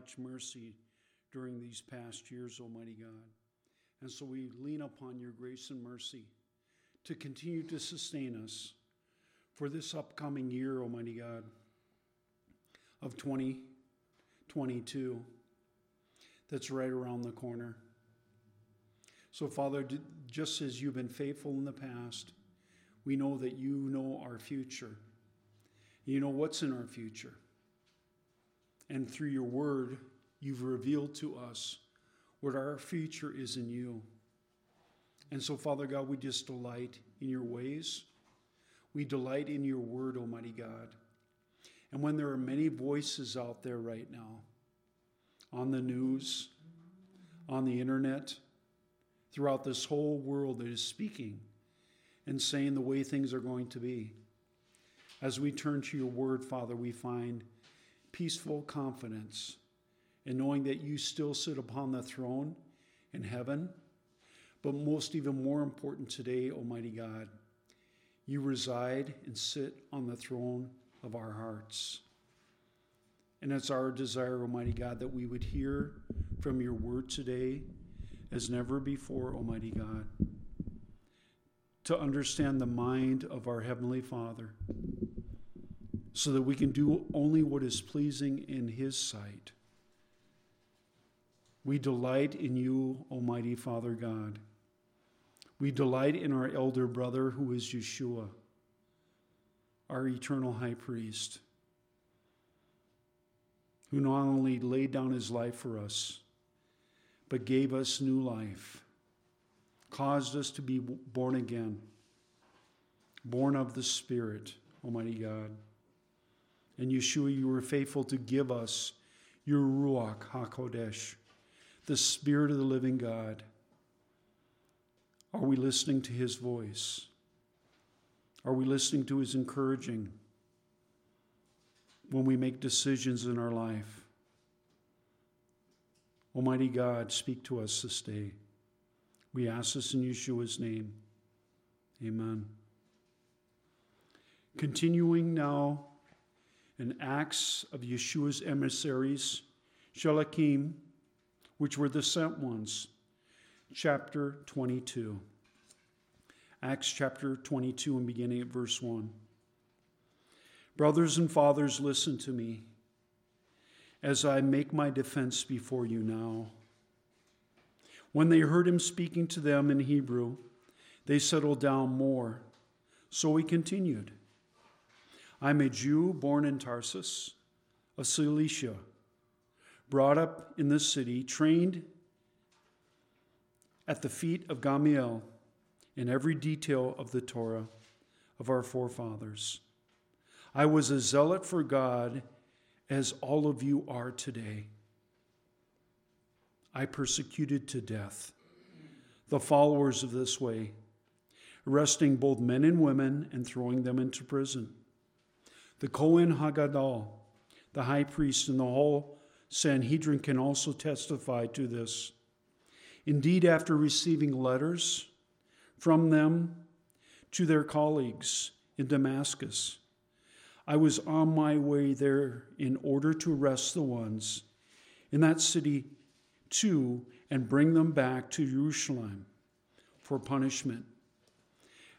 much mercy during these past years, Almighty God. And so we lean upon your grace and mercy to continue to sustain us for this upcoming year, Almighty God, of 2022 that's right around the corner. So, Father, just as you've been faithful in the past, we know that you know our future. You know what's in our future. And through your word, you've revealed to us what our future is in you. And so, Father God, we just delight in your ways. We delight in your word, Almighty God. And when there are many voices out there right now, on the news, on the internet, throughout this whole world that is speaking and saying the way things are going to be. As we turn to your word, Father, we find peaceful confidence in knowing that you still sit upon the throne in heaven. But most, even more important today, Almighty God, you reside and sit on the throne of our hearts. And it's our desire, Almighty God, that we would hear from your word today as never before, Almighty God, to understand the mind of our Heavenly Father so that we can do only what is pleasing in His sight. We delight in you, Almighty Father God. We delight in our elder brother who is Yeshua, our eternal high priest, who not only laid down his life for us, but gave us new life, caused us to be born again, born of the Spirit, Almighty God. And Yeshua, you were faithful to give us your Ruach HaKodesh, the Spirit of the living God. Are we listening to his voice? Are we listening to his encouraging when we make decisions in our life? Almighty God, speak to us this day. We ask this in Yeshua's name. Amen. Continuing now in Acts of Yeshua's emissaries, Shalakim, which were the sent ones, chapter 22. Acts chapter 22 and beginning at verse 1. Brothers and fathers, listen to me as I make my defense before you now. When they heard him speaking to them in Hebrew, they settled down more. So he continued I'm a Jew born in Tarsus, of Cilicia brought up in this city, trained at the feet of Gamaliel in every detail of the Torah of our forefathers. I was a zealot for God as all of you are today. I persecuted to death the followers of this way, arresting both men and women and throwing them into prison. The Kohen Hagadol, the high priest, and the whole Sanhedrin can also testify to this. Indeed, after receiving letters from them to their colleagues in Damascus, I was on my way there in order to arrest the ones in that city too and bring them back to Jerusalem for punishment.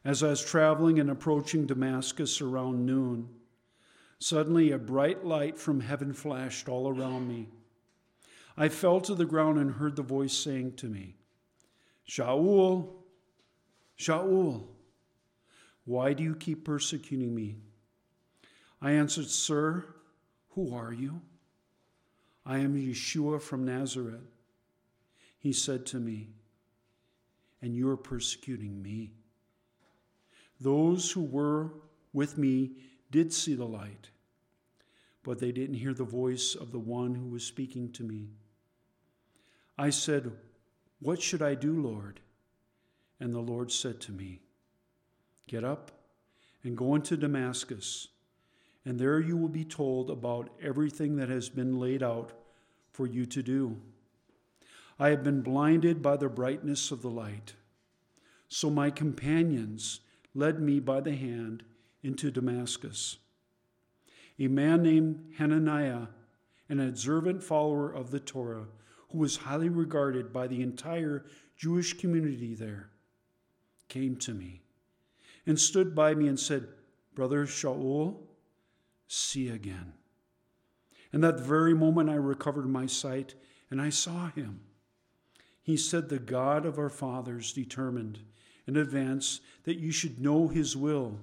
As I was traveling and approaching Damascus around noon, Suddenly, a bright light from heaven flashed all around me. I fell to the ground and heard the voice saying to me, Shaul, Shaul, why do you keep persecuting me? I answered, Sir, who are you? I am Yeshua from Nazareth. He said to me, And you are persecuting me. Those who were with me did see the light, but they didn't hear the voice of the one who was speaking to me. I said, What should I do, Lord? And the Lord said to me, Get up and go into Damascus, and there you will be told about everything that has been laid out for you to do. I have been blinded by the brightness of the light. So my companions led me by the hand into Damascus. A man named Hananiah an observant follower of the Torah, who was highly regarded by the entire Jewish community there, came to me and stood by me and said, Brother Shaul, see again. And that very moment I recovered my sight and I saw him. He said, The God of our fathers determined in advance that you should know his will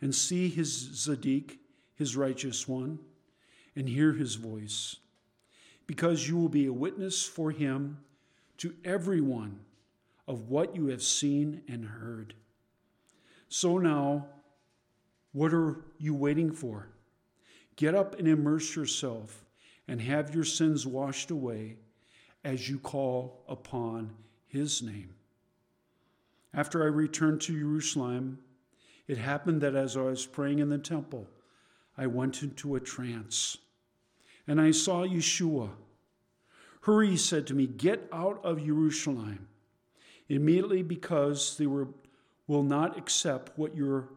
and see his Tzaddik, his righteous one, and hear his voice, because you will be a witness for him to everyone of what you have seen and heard. So now, what are you waiting for? Get up and immerse yourself and have your sins washed away as you call upon his name. After I returned to Jerusalem, it happened that as I was praying in the temple, I went into a trance and I saw Yeshua. Hurry, he said to me, get out of Jerusalem immediately because they were, will not accept what you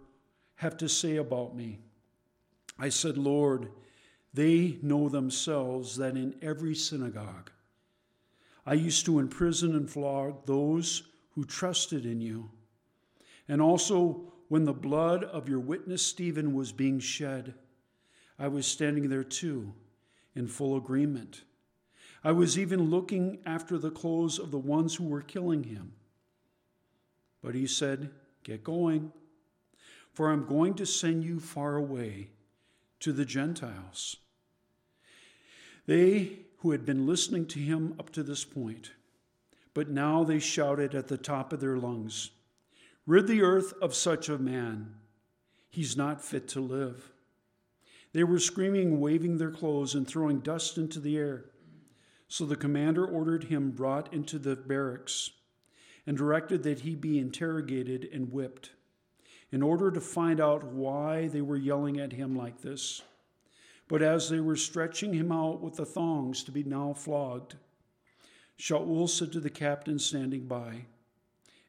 have to say about me. I said, Lord, they know themselves that in every synagogue I used to imprison and flog those who trusted in you. And also, when the blood of your witness Stephen was being shed, I was standing there too in full agreement. I was even looking after the clothes of the ones who were killing him. But he said, Get going, for I'm going to send you far away to the Gentiles. They who had been listening to him up to this point, but now they shouted at the top of their lungs, Rid the earth of such a man. He's not fit to live. They were screaming, waving their clothes, and throwing dust into the air. So the commander ordered him brought into the barracks and directed that he be interrogated and whipped in order to find out why they were yelling at him like this. But as they were stretching him out with the thongs to be now flogged, Shaul said to the captain standing by,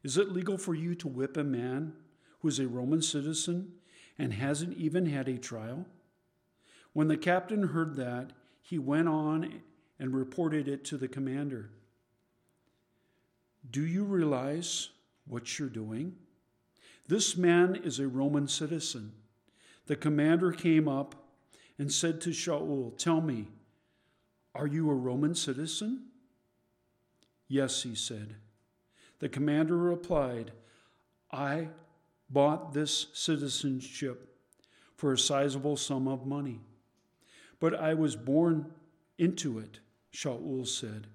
Is it legal for you to whip a man who is a Roman citizen and hasn't even had a trial? When the captain heard that, he went on and reported it to the commander. Do you realize what you're doing? This man is a Roman citizen. The commander came up and said to Shaul, Tell me, are you a Roman citizen? Yes, he said. The commander replied, I bought this citizenship for a sizable sum of money. But I was born into it, Shaul said.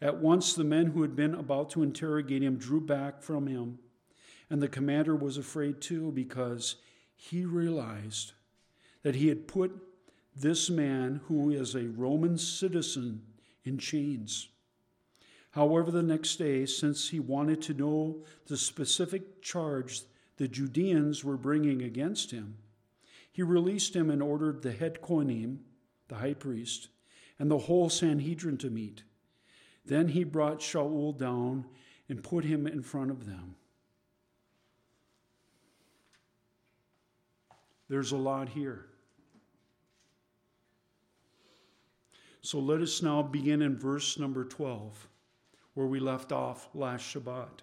At once the men who had been about to interrogate him drew back from him, and the commander was afraid too because he realized that he had put this man, who is a Roman citizen, in chains. However, the next day, since he wanted to know the specific charge the Judeans were bringing against him, he released him and ordered the head Kohanim, the high priest, and the whole Sanhedrin to meet. Then he brought Shaul down and put him in front of them. There's a lot here. So let us now begin in verse number 12, where we left off last Shabbat.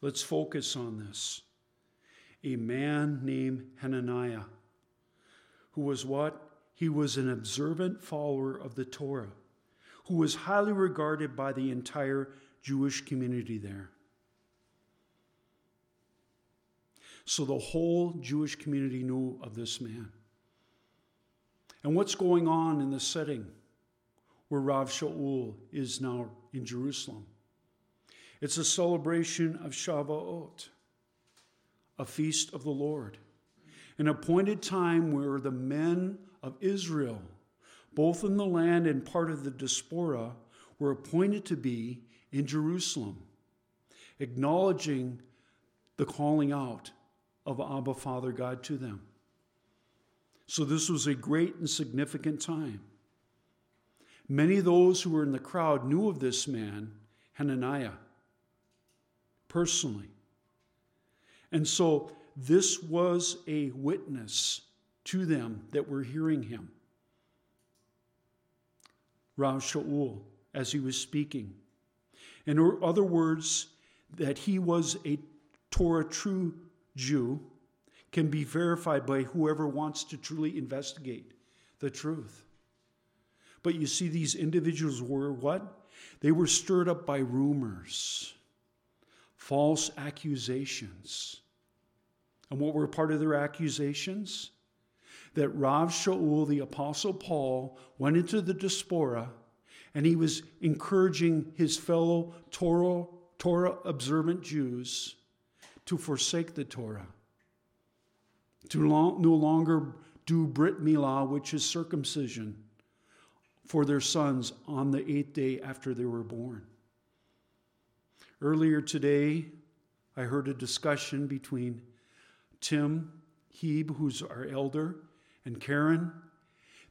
Let's focus on this a man named Hananiah, who was what? He was an observant follower of the Torah, who was highly regarded by the entire Jewish community there. So the whole Jewish community knew of this man. And what's going on in the setting where Rav Shaul is now in Jerusalem? It's a celebration of Shavuot a feast of the Lord, an appointed time where the men of Israel, both in the land and part of the diaspora, were appointed to be in Jerusalem, acknowledging the calling out of Abba Father God to them. So this was a great and significant time. Many of those who were in the crowd knew of this man, Hananiah, personally. And so this was a witness to them that were hearing him. Rav Shaul as he was speaking. In other words, that he was a Torah true Jew can be verified by whoever wants to truly investigate the truth. But you see, these individuals were what? They were stirred up by rumors, false accusations. And what were part of their accusations? That Rav Shaul, the Apostle Paul, went into the diaspora and he was encouraging his fellow Torah, Torah observant Jews to forsake the Torah, to long, no longer do Brit Milah, which is circumcision, for their sons on the eighth day after they were born. Earlier today, I heard a discussion between Tim Hebe, who's our elder, and Karen.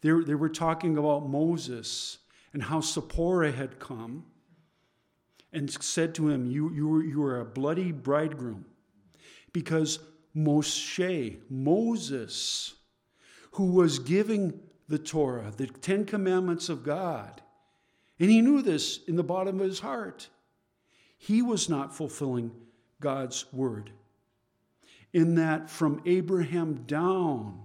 They, they were talking about Moses and how Zipporah had come and said to him, You, you, were, you are a bloody bridegroom. Because Moshe, Moses, who was giving the Torah, the Ten Commandments of God. And he knew this in the bottom of his heart. He was not fulfilling God's word. In that, from Abraham down,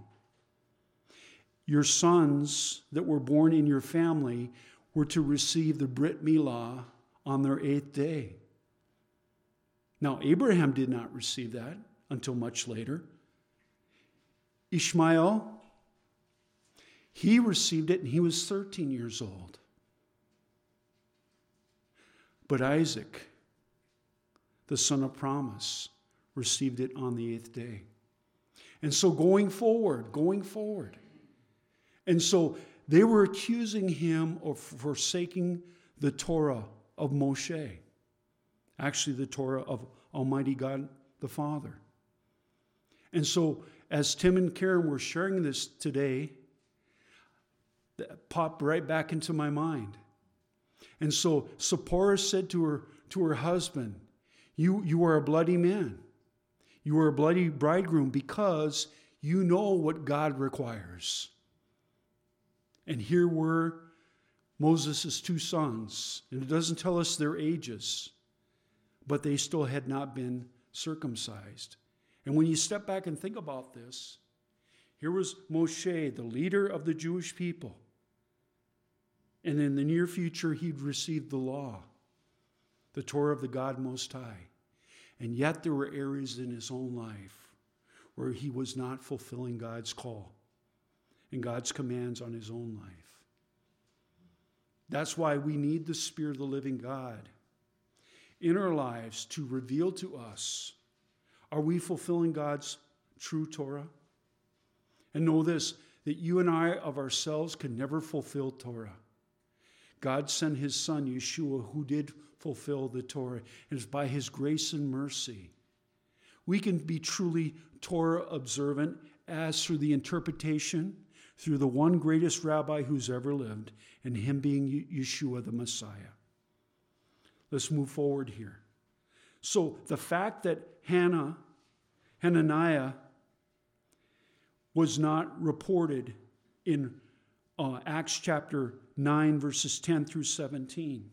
your sons that were born in your family were to receive the Brit Milah on their eighth day. Now, Abraham did not receive that until much later. Ishmael he received it and he was 13 years old. But Isaac, the son of promise, received it on the eighth day. And so going forward, going forward. And so they were accusing him of forsaking the Torah of Moshe, actually, the Torah of Almighty God the Father. And so, as Tim and Karen were sharing this today, that popped right back into my mind. And so Zipporah said to her, to her husband, you, you are a bloody man. You are a bloody bridegroom because you know what God requires. And here were Moses' two sons, and it doesn't tell us their ages, but they still had not been circumcised. And when you step back and think about this, here was Moshe, the leader of the Jewish people. And in the near future, he'd receive the law, the Torah of the God Most High. And yet, there were areas in his own life where he was not fulfilling God's call and God's commands on his own life. That's why we need the Spirit of the living God in our lives to reveal to us are we fulfilling God's true Torah? And know this that you and I of ourselves can never fulfill Torah. God sent his son, Yeshua, who did fulfill the Torah. And it's by his grace and mercy. We can be truly Torah observant as through the interpretation, through the one greatest rabbi who's ever lived, and him being Yeshua the Messiah. Let's move forward here. So the fact that Hannah, Hananiah, was not reported in uh, Acts chapter 9, verses 10 through 17,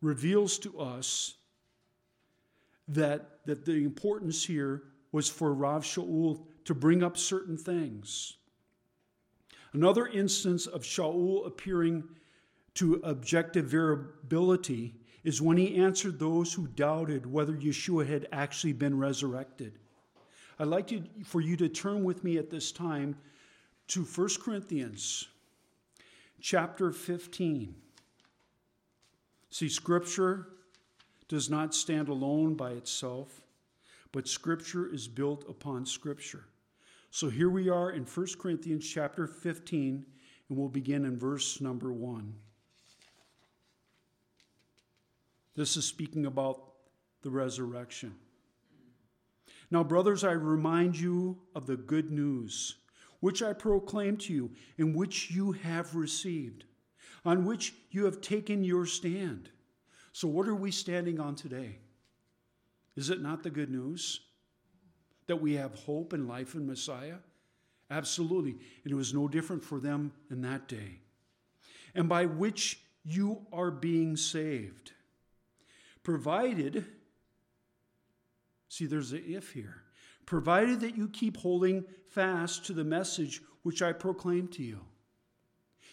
reveals to us that, that the importance here was for Rav Shaul to bring up certain things. Another instance of Shaul appearing to objective verifiability is when he answered those who doubted whether Yeshua had actually been resurrected. I'd like to, for you to turn with me at this time to 1 Corinthians chapter 15. See, Scripture does not stand alone by itself, but Scripture is built upon Scripture. So here we are in 1 Corinthians chapter 15, and we'll begin in verse number 1. This is speaking about the resurrection. Now, brothers, I remind you of the good news which I proclaim to you, in which you have received, on which you have taken your stand. So, what are we standing on today? Is it not the good news that we have hope and life in Messiah? Absolutely. And it was no different for them in that day. and by which you are being saved. Provided, see, there's an if here, provided that you keep holding fast to the message which I proclaim to you.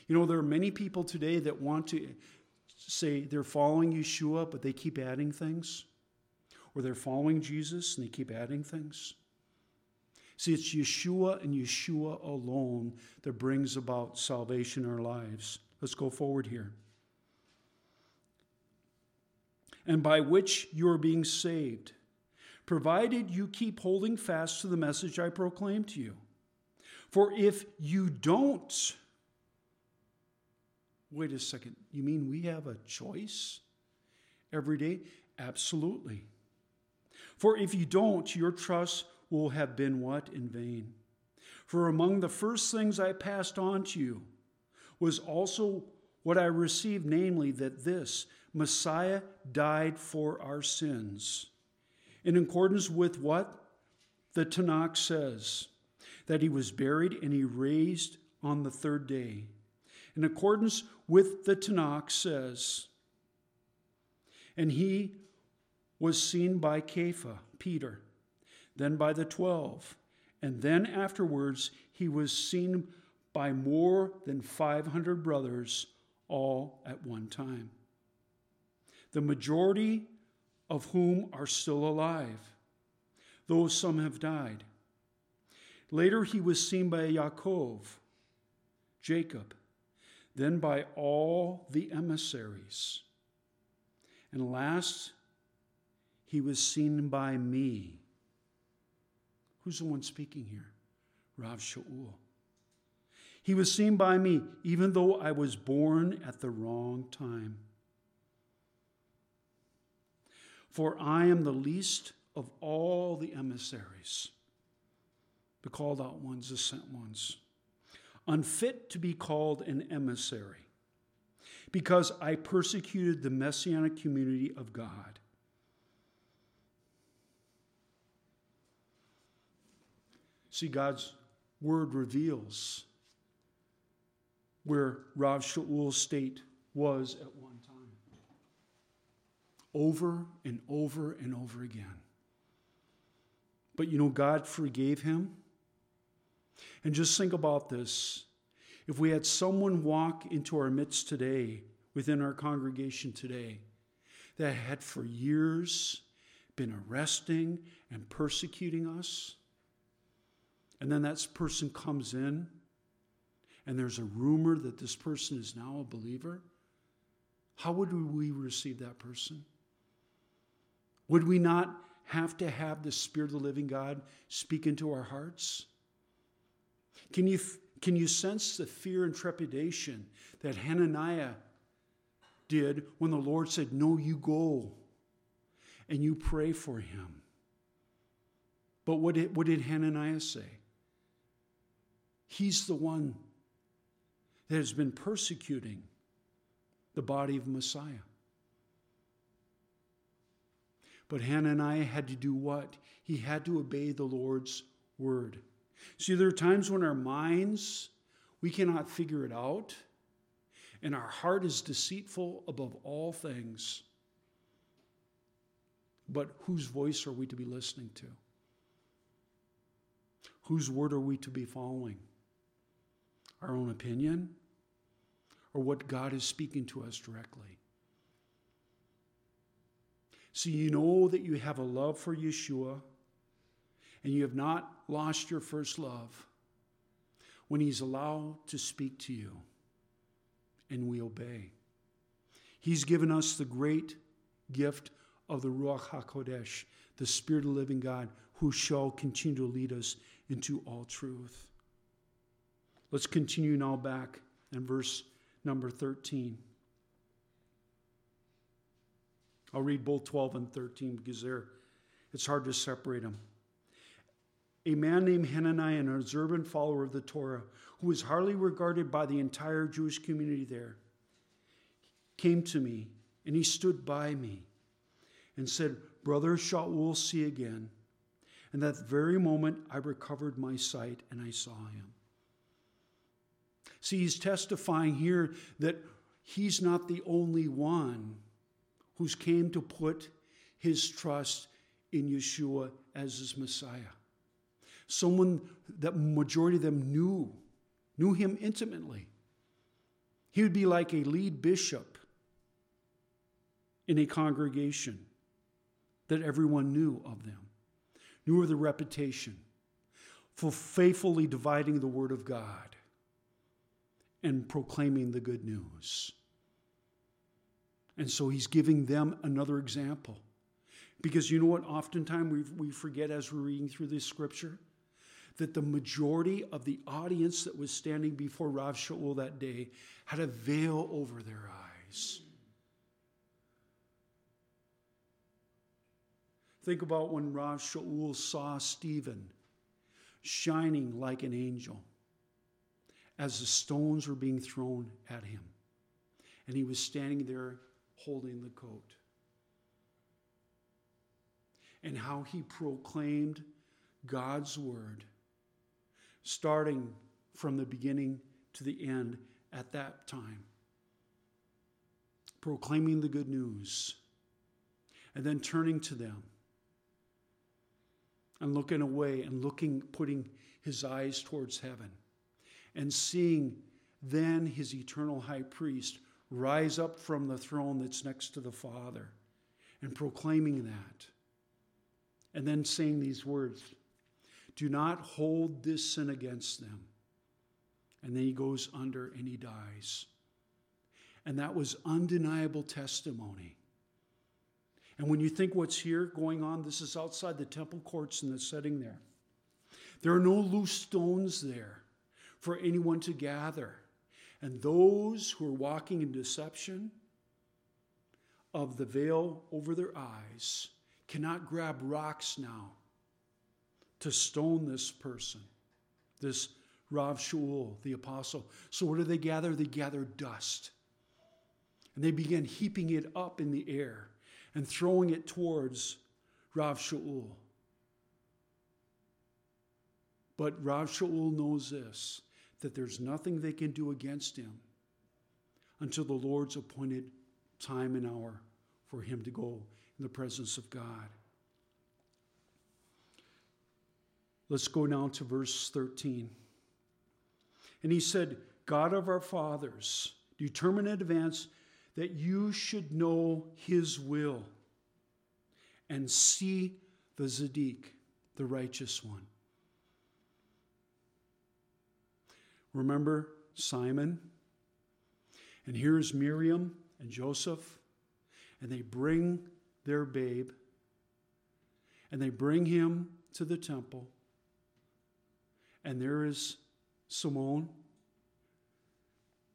You know, there are many people today that want to say they're following Yeshua, but they keep adding things. Or they're following Jesus and they keep adding things. See, it's Yeshua and Yeshua alone that brings about salvation in our lives. Let's go forward here. And by which you are being saved, provided you keep holding fast to the message I proclaim to you. For if you don't, wait a second, you mean we have a choice every day? Absolutely. For if you don't, your trust will have been what? In vain. For among the first things I passed on to you was also what I received, namely that this Messiah died for our sins. In accordance with what the Tanakh says, that he was buried and he raised on the third day. In accordance with the Tanakh says, and he was seen by Kepha, Peter, then by the twelve, and then afterwards he was seen by more than 500 brothers, all at one time. The majority of whom are still alive, though some have died. Later he was seen by Yaakov, Jacob, then by all the emissaries. And last, he was seen by me Who's the one speaking here? Rav Shaul. He was seen by me, even though I was born at the wrong time. For I am the least of all the emissaries, the called out ones, the sent ones, unfit to be called an emissary, because I persecuted the messianic community of God. See, God's word reveals where Rav Shaul's state was at one. Over and over and over again. But you know, God forgave him. And just think about this. If we had someone walk into our midst today, within our congregation today, that had for years been arresting and persecuting us, and then that person comes in, and there's a rumor that this person is now a believer, how would we receive that person? Would we not have to have the Spirit of the living God speak into our hearts? Can you, can you sense the fear and trepidation that Hananiah did when the Lord said, No, you go and you pray for him? But what did, what did Hananiah say? He's the one that has been persecuting the body of Messiah. But Hananiah had to do what? He had to obey the Lord's word. See, there are times when our minds, we cannot figure it out, and our heart is deceitful above all things. But whose voice are we to be listening to? Whose word are we to be following? our own opinion, or what God is speaking to us directly. So you know that you have a love for Yeshua and you have not lost your first love when He's allowed to speak to you and we obey. He's given us the great gift of the Ruach HaKodesh, the Spirit of the living God, who shall continue to lead us into all truth. Let's continue now back in verse number 13. I'll read both 12 and 13 because they're, it's hard to separate them. A man named Hananiah, an observant follower of the Torah, who was hardly regarded by the entire Jewish community there, came to me and he stood by me and said, Brother Shaul, see again. And that very moment I recovered my sight and I saw him. See, he's testifying here that he's not the only one who's came to put his trust in Yeshua as his Messiah. Someone that majority of them knew, knew him intimately. He would be like a lead bishop in a congregation that everyone knew of them, knew of the reputation, for faithfully dividing the word of God and proclaiming the good news. And so he's giving them another example. Because you know what, oftentimes we, we forget as we're reading through this scripture? That the majority of the audience that was standing before Rav Shaul that day had a veil over their eyes. Think about when Rav Shaul saw Stephen shining like an angel as the stones were being thrown at him. And he was standing there holding the coat. And how he proclaimed God's word, starting from the beginning to the end at that time. Proclaiming the good news, and then turning to them and looking away and looking, putting his eyes towards heaven and seeing then his eternal high priest rise up from the throne that's next to the Father and proclaiming that. And then saying these words Do not hold this sin against them. And then he goes under and he dies. And that was undeniable testimony. And when you think what's here going on, this is outside the temple courts in the setting there. There are no loose stones there for anyone to gather. And those who are walking in deception of the veil over their eyes cannot grab rocks now to stone this person, this Rav Shaul, the apostle. So what do they gather? They gather dust. And they begin heaping it up in the air and throwing it towards Rav Shaul. But Rav Shaul knows this that there's nothing they can do against him until the Lord's appointed time and hour for him to go in the presence of God. Let's go now to verse 13. And he said, God of our fathers, determine in advance that you should know his will and see the Zadik, the righteous one. Remember Simon? And here's Miriam and Joseph, and they bring their babe, and they bring him to the temple. And there is Shimon,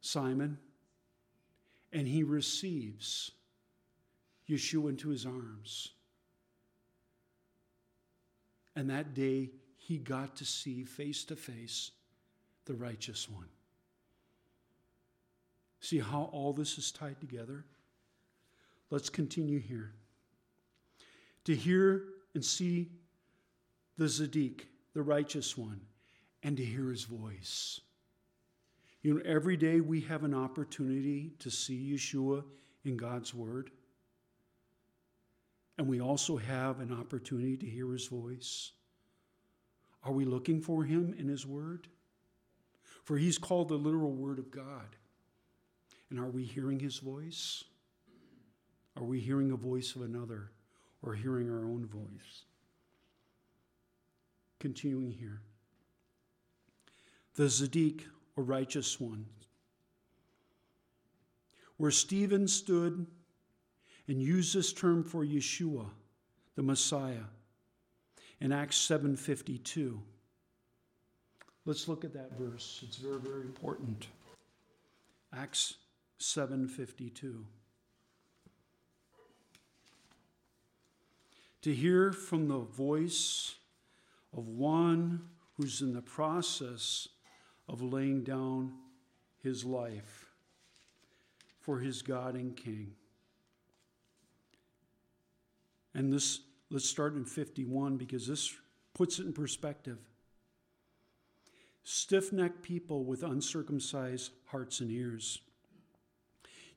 Simon, and he receives Yeshua into his arms. And that day, he got to see face to face the righteous one. See how all this is tied together? Let's continue here. To hear and see the Zaddik, the righteous one, and to hear his voice. You know, every day we have an opportunity to see Yeshua in God's Word. And we also have an opportunity to hear his voice. Are we looking for him in his Word? For he's called the literal Word of God. And are we hearing his voice? Are we hearing a voice of another or hearing our own voice? Continuing here. The Zaddik, or righteous one, where Stephen stood and used this term for Yeshua, the Messiah, in Acts 7:52. Let's look at that verse. It's very, very important. Acts 7:52. To hear from the voice of one who's in the process of laying down his life for his God and King. And this, let's start in 51 because this puts it in perspective. Stiff necked people with uncircumcised hearts and ears.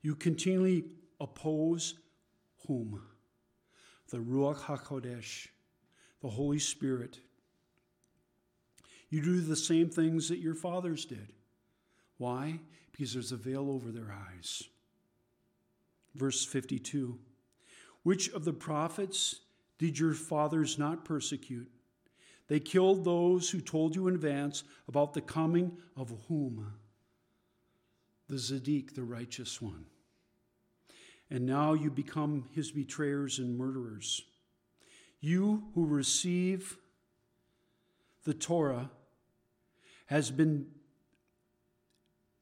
You continually oppose whom? The Ruach HaKodesh, the Holy Spirit. You do the same things that your fathers did. Why? Because there's a veil over their eyes. Verse 52 Which of the prophets did your fathers not persecute? They killed those who told you in advance about the coming of whom? The Zaddik, the righteous one. And now you become his betrayers and murderers. You who receive the Torah has been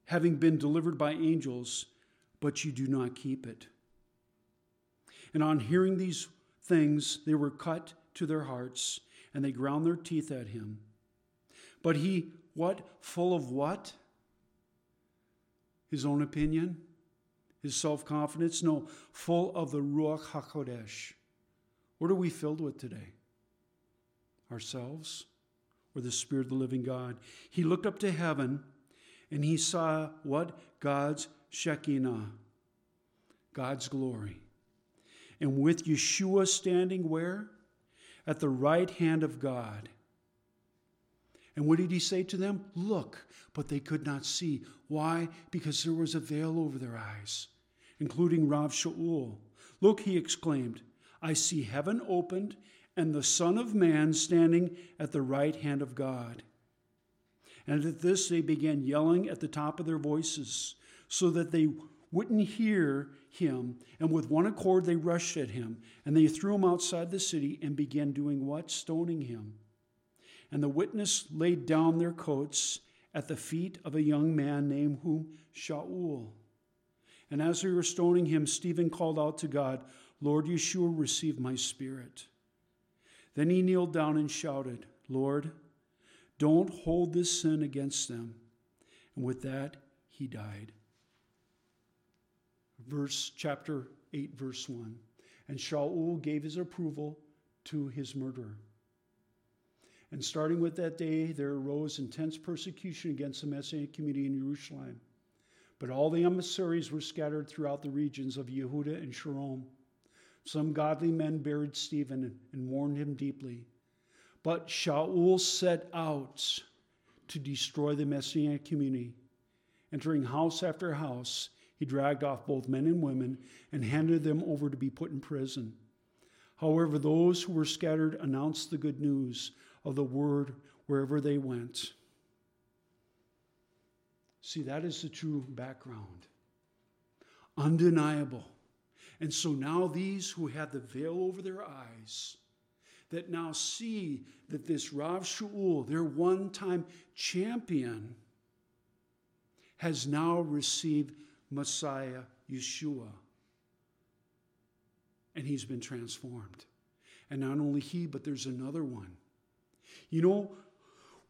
having been delivered by angels, but you do not keep it. And on hearing these things, they were cut to their hearts, and they ground their teeth at him. But he, what? Full of what? His own opinion? His self confidence? No, full of the Ruach HaKodesh. What are we filled with today? Ourselves or the Spirit of the living God? He looked up to heaven and he saw what? God's Shekinah, God's glory. And with Yeshua standing where? At the right hand of God. And what did he say to them? Look, but they could not see. Why? Because there was a veil over their eyes, including Rav Shaul. Look, he exclaimed, I see heaven opened and the Son of Man standing at the right hand of God. And at this they began yelling at the top of their voices, so that they wouldn't hear him. And with one accord they rushed at him, and they threw him outside the city and began doing what? Stoning him. And the witness laid down their coats at the feet of a young man named whom? Shaul. And as they were stoning him, Stephen called out to God, Lord Yeshua, receive my spirit. Then he kneeled down and shouted, Lord, don't hold this sin against them. And with that, he died. Verse chapter 8, verse 1. And Shaul gave his approval to his murderer. And starting with that day, there arose intense persecution against the Messianic community in Jerusalem. But all the emissaries were scattered throughout the regions of Yehuda and Shomron Some godly men buried Stephen and mourned him deeply. But Shaul set out to destroy the Messianic community. Entering house after house, he dragged off both men and women and handed them over to be put in prison. However, those who were scattered announced the good news of the word wherever they went. See, that is the true background. Undeniable. And so now these who had the veil over their eyes that now see that this Rav Shaul, their one time champion, has now received Messiah Yeshua. And he's been transformed. And not only he, but there's another one. You know,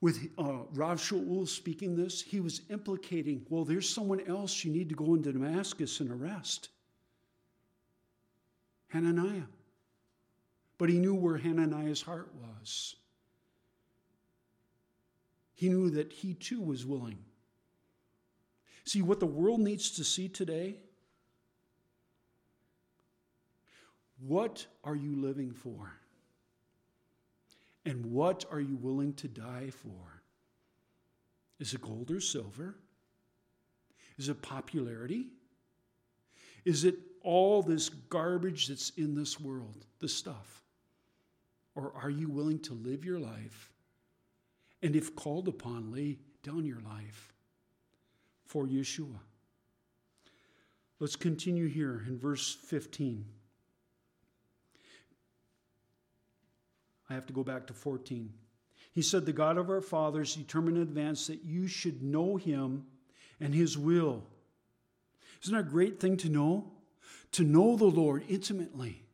with uh, Rav Shaul speaking this, he was implicating, well, there's someone else you need to go into Damascus and arrest. Hananiah. But he knew where Hananiah's heart was. He knew that he too was willing. See, what the world needs to see today what are you living for? And what are you willing to die for? Is it gold or silver? Is it popularity? Is it all this garbage that's in this world, the stuff? Or are you willing to live your life and, if called upon, lay down your life for Yeshua? Let's continue here in verse 15. I have to go back to 14. He said, The God of our fathers determined in advance that you should know him and his will. Isn't that a great thing to know? To know the Lord intimately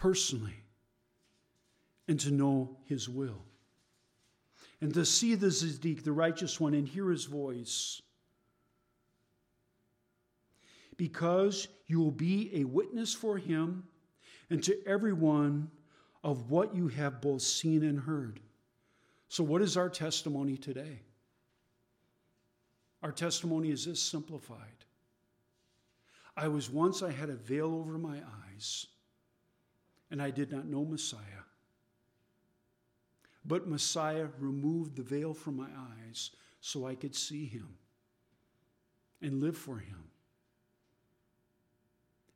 personally and to know his will. And to see the Zaddik, the righteous one, and hear his voice. Because you will be a witness for him and to everyone of what you have both seen and heard. So, what is our testimony today? Our testimony is this simplified. I was once, I had a veil over my eyes, and I did not know Messiah. But Messiah removed the veil from my eyes so I could see him and live for him.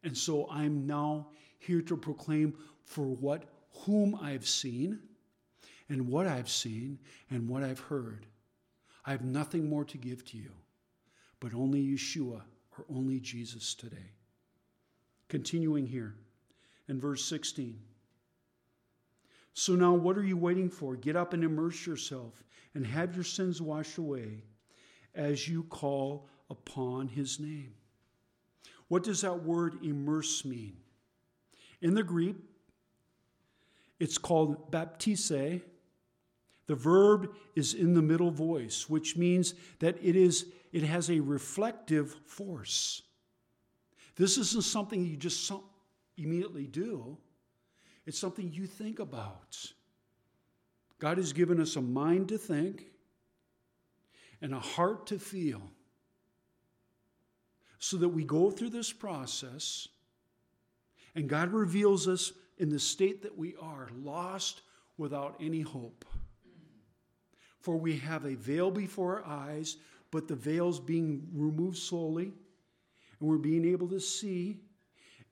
And so I'm now here to proclaim for what whom I've seen and what I've seen and what I've heard. I have nothing more to give to you, but only Yeshua or only Jesus today. Continuing here in verse 16. So now, what are you waiting for? Get up and immerse yourself and have your sins washed away as you call upon his name. What does that word immerse mean? In the Greek, it's called baptise. The verb is in the middle voice, which means that it is it has a reflective force. This isn't something you just immediately do. It's something you think about. God has given us a mind to think and a heart to feel so that we go through this process and God reveals us in the state that we are, lost without any hope. For we have a veil before our eyes, but the veil's being removed slowly, and we're being able to see,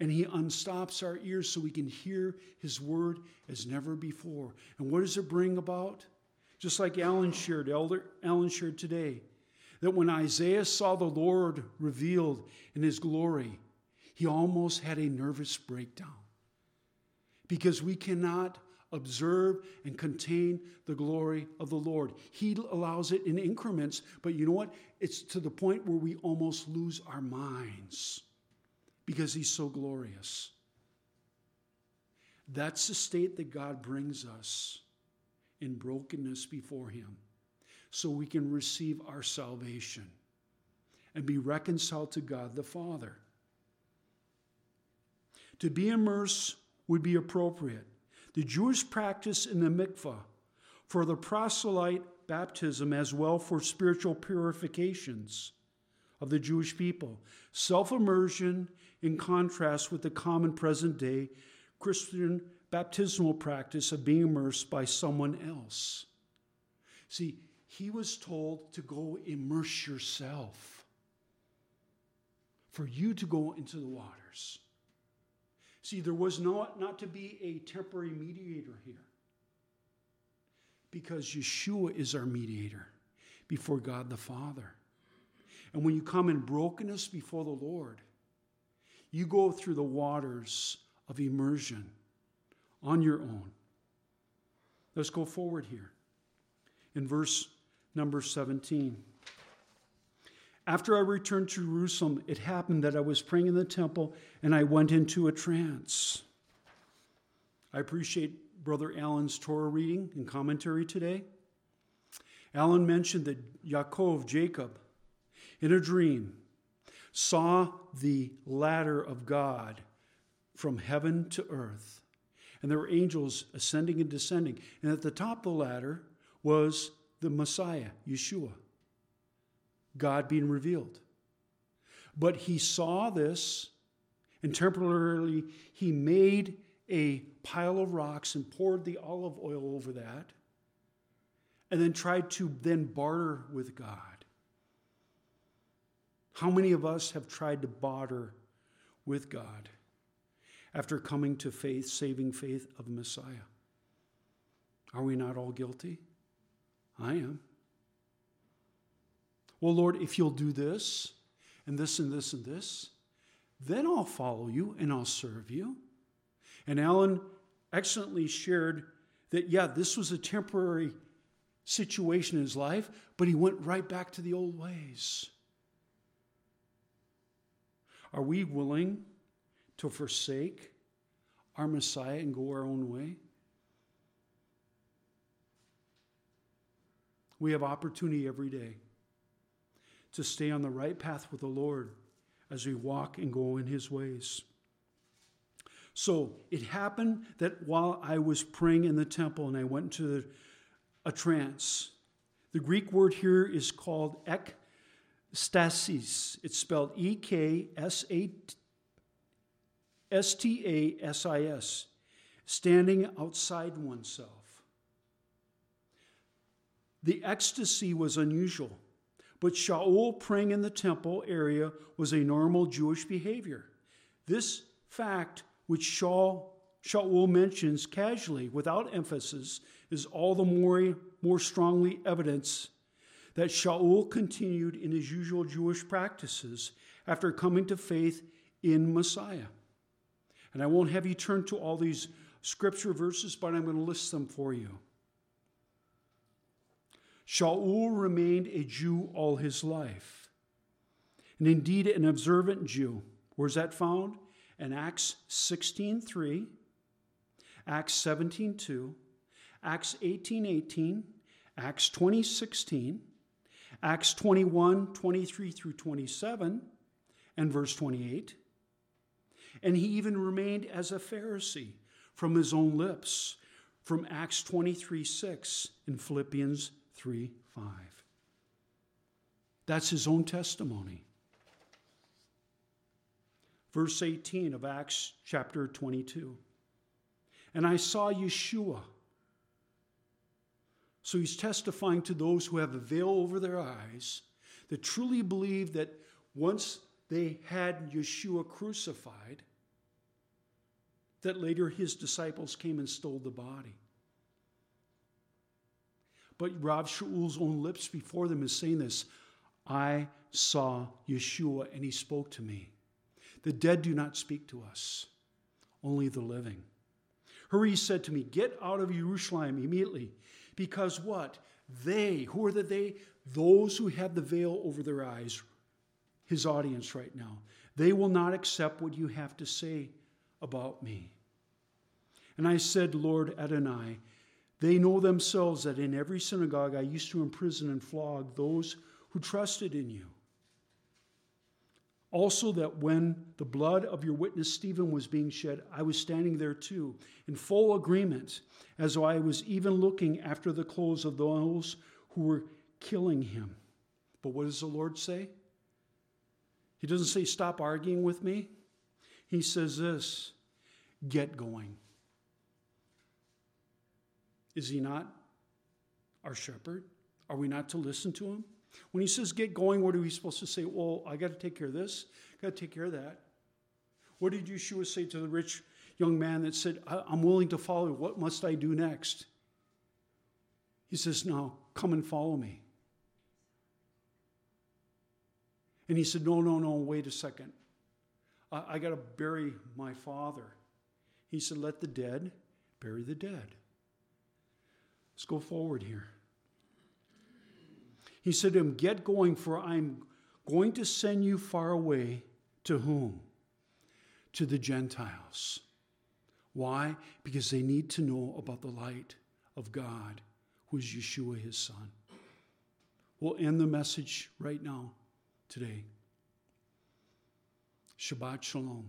and He unstops our ears so we can hear His word as never before. And what does it bring about? Just like Alan shared, Elder Alan shared today, that when Isaiah saw the Lord revealed in His glory, he almost had a nervous breakdown because we cannot observe and contain the glory of the Lord. He allows it in increments, but you know what? It's to the point where we almost lose our minds because He's so glorious. That's the state that God brings us in brokenness before Him so we can receive our salvation and be reconciled to God the Father. To be immersed would be appropriate. The Jewish practice in the mikvah for the proselyte baptism as well for spiritual purifications of the Jewish people. Self immersion in contrast with the common present day Christian baptismal practice of being immersed by someone else. See, he was told to go immerse yourself, for you to go into the waters. See, there was not, not to be a temporary mediator here because Yeshua is our mediator before God the Father. And when you come in brokenness before the Lord, you go through the waters of immersion on your own. Let's go forward here in verse number 17. After I returned to Jerusalem, it happened that I was praying in the temple and I went into a trance. I appreciate Brother Allen's Torah reading and commentary today. Allen mentioned that Yaakov, Jacob, in a dream, saw the ladder of God from heaven to earth. And there were angels ascending and descending. And at the top of the ladder was the Messiah, Yeshua. God being revealed. But he saw this, and temporarily he made a pile of rocks and poured the olive oil over that, and then tried to then barter with God. How many of us have tried to barter with God after coming to faith, saving faith of Messiah? Are we not all guilty? I am. Well, Lord, if you'll do this and this and this and this, then I'll follow you and I'll serve you. And Alan excellently shared that, yeah, this was a temporary situation in his life, but he went right back to the old ways. Are we willing to forsake our Messiah and go our own way? We have opportunity every day to stay on the right path with the Lord as we walk and go in His ways. So it happened that while I was praying in the temple and I went into a trance. The Greek word here is called ekstasis. It's spelled E K S A S T A S I S, standing outside oneself. The ecstasy was unusual, but Shaul praying in the temple area was a normal Jewish behavior. This fact, which Shaul, Shaul mentions casually without emphasis, is all the more, more strongly evidence that Shaul continued in his usual Jewish practices after coming to faith in Messiah. And I won't have you turn to all these scripture verses, but I'm going to list them for you. Shaul remained a Jew all his life, and indeed an observant Jew. Where's that found? In Acts 16:3, Acts 17:2, Acts 18:18, Acts 20:16, Acts 21, 23 through 27, and verse 28. And he even remained as a Pharisee from his own lips, from Acts 23 6 in Philippians 3 5. That's his own testimony. Verse 18 of Acts chapter 22. And I saw Yeshua. So he's testifying to those who have a veil over their eyes that truly believe that once they had Yeshua crucified, that later his disciples came and stole the body. But Rav Shaul's own lips before them is saying this I saw Yeshua and he spoke to me. The dead do not speak to us, only the living. Hurry said to me, Get out of Jerusalem immediately. Because what? They, who are the they? Those who have the veil over their eyes, his audience right now. They will not accept what you have to say about me. And I said, Lord Adonai, they know themselves that in every synagogue I used to imprison and flog those who trusted in you. Also, that when the blood of your witness Stephen was being shed, I was standing there too, in full agreement, as though I was even looking after the clothes of those who were killing him. But what does the Lord say? He doesn't say, Stop arguing with me. He says this get going. Is he not our shepherd? Are we not to listen to him? When he says get going, what are we supposed to say? Well, I got to take care of this, got to take care of that. What did Yeshua say to the rich young man that said, I'm willing to follow you. What must I do next? He says, Now, come and follow me. And he said, No, no, no, wait a second. I, I got to bury my father. He said, Let the dead bury the dead. Let's go forward here. He said to him, Get going, for I'm going to send you far away. To whom? To the Gentiles. Why? Because they need to know about the light of God, who is Yeshua, his son. We'll end the message right now, today. Shabbat Shalom.